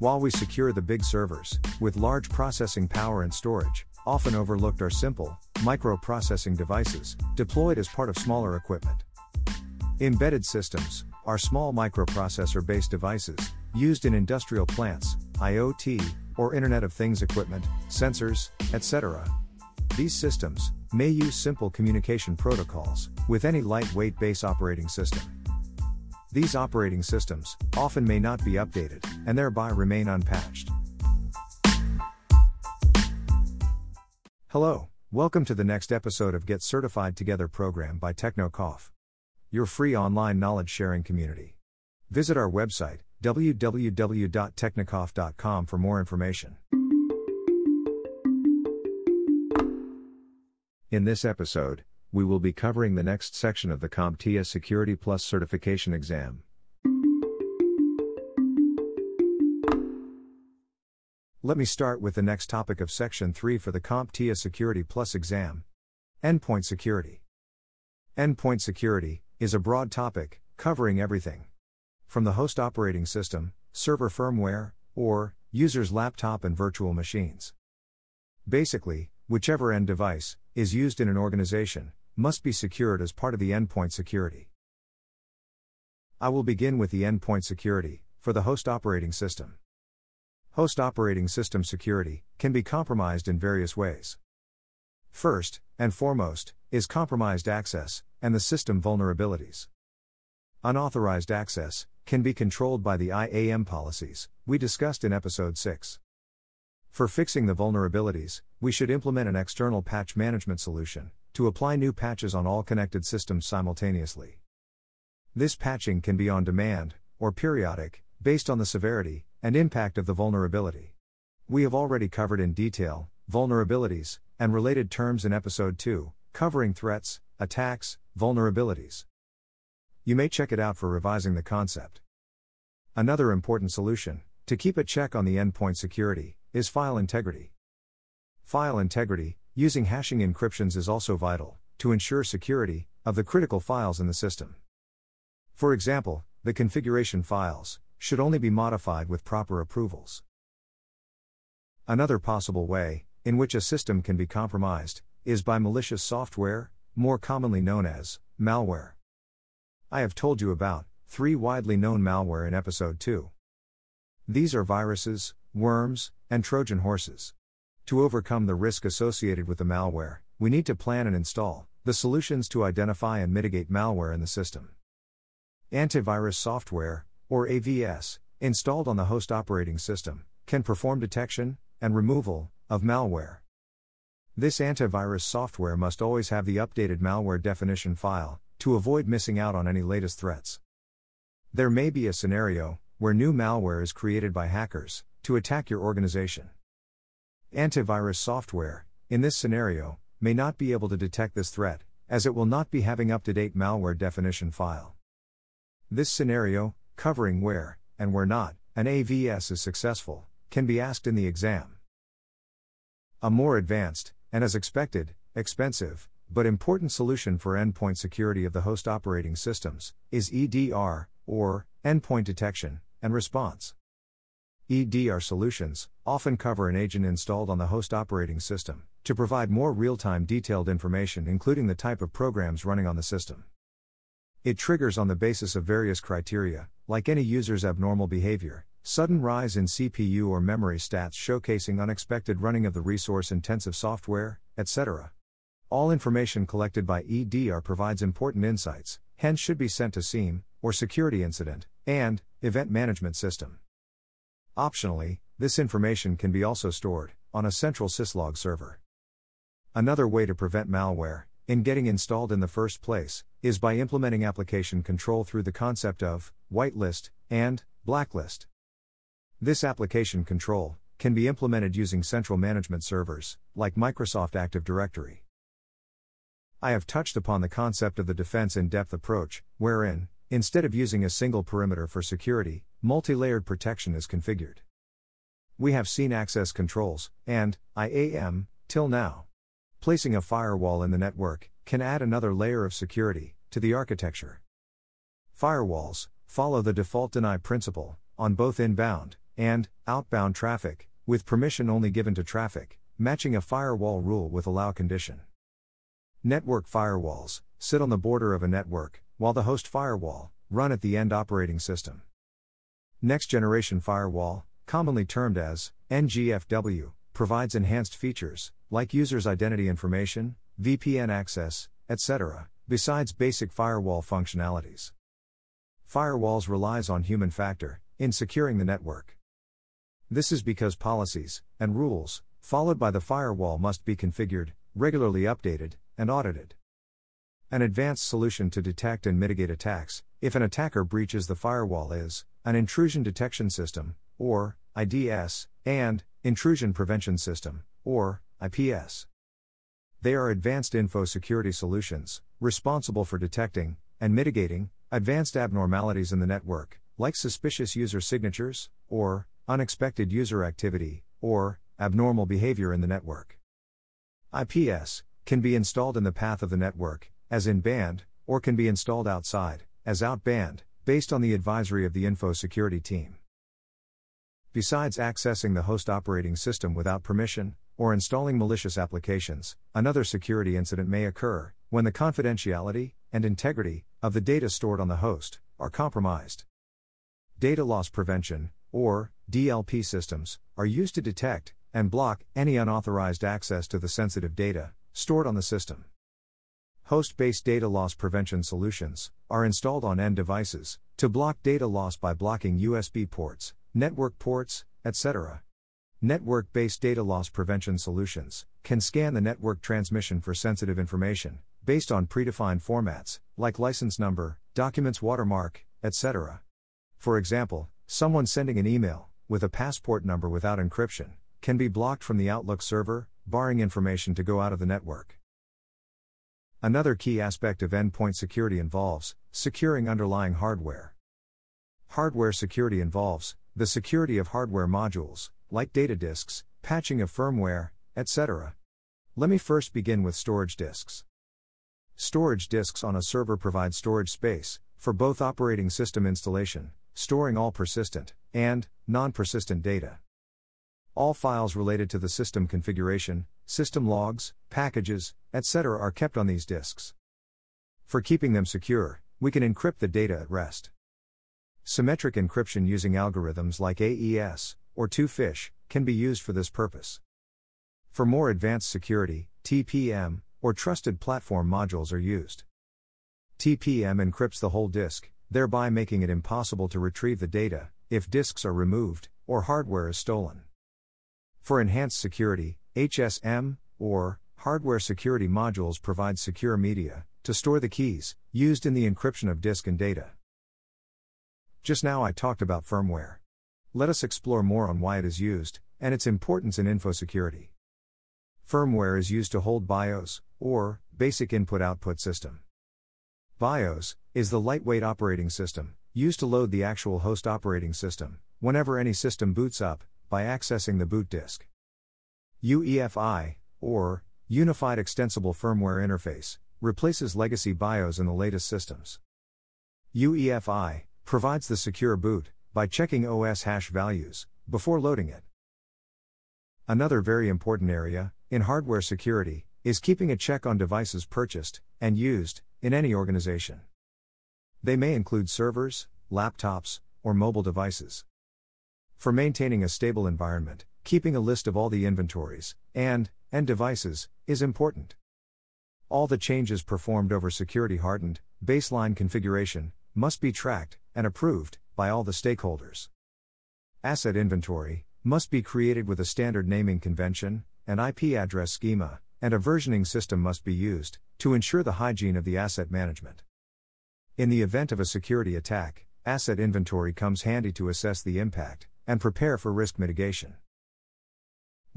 While we secure the big servers, with large processing power and storage, often overlooked are simple, microprocessing devices, deployed as part of smaller equipment. Embedded systems are small microprocessor based devices, used in industrial plants, IoT, or Internet of Things equipment, sensors, etc. These systems may use simple communication protocols with any lightweight base operating system. These operating systems often may not be updated and thereby remain unpatched. Hello, welcome to the next episode of Get Certified Together program by Technicoff, your free online knowledge sharing community. Visit our website www.technicoff.com for more information. In this episode, we will be covering the next section of the CompTIA Security Plus certification exam. Let me start with the next topic of Section 3 for the CompTIA Security Plus exam Endpoint Security. Endpoint security is a broad topic, covering everything from the host operating system, server firmware, or user's laptop and virtual machines. Basically, whichever end device is used in an organization must be secured as part of the endpoint security. I will begin with the endpoint security for the host operating system. Host operating system security can be compromised in various ways. First, and foremost, is compromised access and the system vulnerabilities. Unauthorized access can be controlled by the IAM policies we discussed in episode 6. For fixing the vulnerabilities, we should implement an external patch management solution to apply new patches on all connected systems simultaneously. This patching can be on demand, or periodic, based on the severity and impact of the vulnerability. We have already covered in detail vulnerabilities and related terms in episode 2, covering threats, attacks, vulnerabilities. You may check it out for revising the concept. Another important solution, to keep a check on the endpoint security, is file integrity. File integrity, using hashing encryptions is also vital, to ensure security, of the critical files in the system. For example, the configuration files should only be modified with proper approvals. Another possible way, in which a system can be compromised, is by malicious software, more commonly known as malware. I have told you about three widely known malware in episode 2. These are viruses, worms, and Trojan horses. To overcome the risk associated with the malware, we need to plan and install the solutions to identify and mitigate malware in the system. Antivirus software, or AVS, installed on the host operating system, can perform detection and removal of malware. This antivirus software must always have the updated malware definition file to avoid missing out on any latest threats. There may be a scenario where new malware is created by hackers to attack your organization. Antivirus software, in this scenario, may not be able to detect this threat, as it will not be having up to date malware definition file. This scenario, covering where, and where not, an AVS is successful, can be asked in the exam. A more advanced, and as expected, expensive, but important solution for endpoint security of the host operating systems is EDR, or Endpoint Detection and Response. EDR solutions often cover an agent installed on the host operating system to provide more real time detailed information, including the type of programs running on the system. It triggers on the basis of various criteria, like any user's abnormal behavior, sudden rise in CPU or memory stats showcasing unexpected running of the resource intensive software, etc. All information collected by EDR provides important insights, hence, should be sent to SIEM, or Security Incident, and Event Management System. Optionally, this information can be also stored on a central syslog server. Another way to prevent malware, in getting installed in the first place, is by implementing application control through the concept of whitelist and blacklist. This application control can be implemented using central management servers, like Microsoft Active Directory. I have touched upon the concept of the defense in depth approach, wherein, instead of using a single perimeter for security, multi layered protection is configured. We have seen access controls, and IAM, till now. Placing a firewall in the network can add another layer of security to the architecture. Firewalls follow the default deny principle on both inbound and outbound traffic, with permission only given to traffic, matching a firewall rule with allow condition. Network firewalls sit on the border of a network, while the host firewall run at the end operating system. Next generation firewall, commonly termed as NGFW, provides enhanced features like users' identity information, VPN access, etc., besides basic firewall functionalities. Firewalls relies on human factor in securing the network. This is because policies and rules followed by the firewall must be configured, regularly updated, and audited. An advanced solution to detect and mitigate attacks, if an attacker breaches the firewall, is an intrusion detection system, or IDS, and intrusion prevention system, or IPS. They are advanced info security solutions, responsible for detecting and mitigating advanced abnormalities in the network, like suspicious user signatures, or unexpected user activity, or abnormal behavior in the network. IPS can be installed in the path of the network, as in band, or can be installed outside, as out band, based on the advisory of the info security team. Besides accessing the host operating system without permission, or installing malicious applications, another security incident may occur when the confidentiality and integrity of the data stored on the host are compromised. Data loss prevention, or DLP systems, are used to detect and block any unauthorized access to the sensitive data, stored on the system. Host based data loss prevention solutions are installed on end devices to block data loss by blocking USB ports, network ports, etc. Network based data loss prevention solutions can scan the network transmission for sensitive information based on predefined formats, like license number, documents watermark, etc. For example, someone sending an email with a passport number without encryption can be blocked from the Outlook server, barring information to go out of the network. Another key aspect of endpoint security involves securing underlying hardware. Hardware security involves the security of hardware modules, like data disks, patching of firmware, etc. Let me first begin with storage disks. Storage disks on a server provide storage space for both operating system installation, storing all persistent and non persistent data. All files related to the system configuration, system logs, packages, etc. are kept on these disks. For keeping them secure, we can encrypt the data at rest. Symmetric encryption using algorithms like AES or Twofish can be used for this purpose. For more advanced security, TPM or trusted platform modules are used. TPM encrypts the whole disk, thereby making it impossible to retrieve the data if disks are removed or hardware is stolen. For enhanced security, HSM, or hardware security modules provide secure media to store the keys used in the encryption of disk and data. Just now I talked about firmware. Let us explore more on why it is used and its importance in info security. Firmware is used to hold BIOS, or Basic Input Output System. BIOS is the lightweight operating system used to load the actual host operating system whenever any system boots up by accessing the boot disk. UEFI, or Unified Extensible Firmware Interface, replaces legacy BIOS in the latest systems. UEFI provides the secure boot by checking OS hash values before loading it. Another very important area in hardware security, is keeping a check on devices purchased and used in any organization. They may include servers, laptops, or mobile devices. For maintaining a stable environment, keeping a list of all the inventories and and devices is important. All the changes performed over security hardened baseline configuration must be tracked and approved by all the stakeholders. Asset inventory must be created with a standard naming convention, an IP address schema, and a versioning system must be used to ensure the hygiene of the asset management. In the event of a security attack, asset inventory comes handy to assess the impact and prepare for risk mitigation.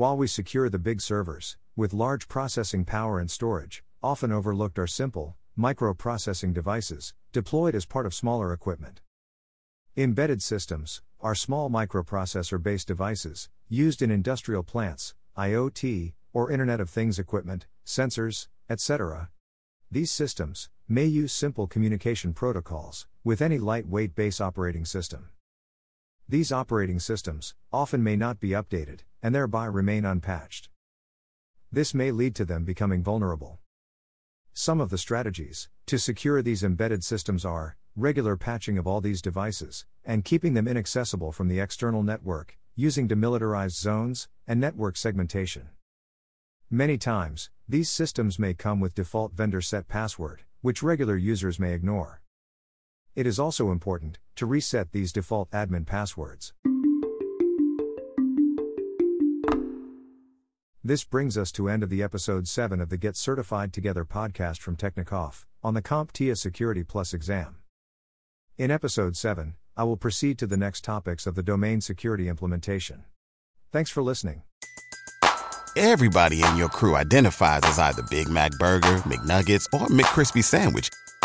While we secure the big servers, with large processing power and storage, often overlooked are simple, microprocessing devices, deployed as part of smaller equipment. Embedded systems are small microprocessor based devices, used in industrial plants, IoT, or Internet of Things equipment, sensors, etc. These systems may use simple communication protocols with any lightweight base operating system. These operating systems often may not be updated and thereby remain unpatched. This may lead to them becoming vulnerable. Some of the strategies to secure these embedded systems are regular patching of all these devices and keeping them inaccessible from the external network using demilitarized zones and network segmentation. Many times, these systems may come with default vendor set password, which regular users may ignore. It is also important to reset these default admin passwords. This brings us to end of the episode 7 of the Get Certified Together podcast from Technicoff on the CompTIA Security Plus exam. In episode 7, I will proceed to the next topics of the domain security implementation. Thanks for listening. Everybody in your crew identifies as either Big Mac Burger, McNuggets, or McCrispy Sandwich,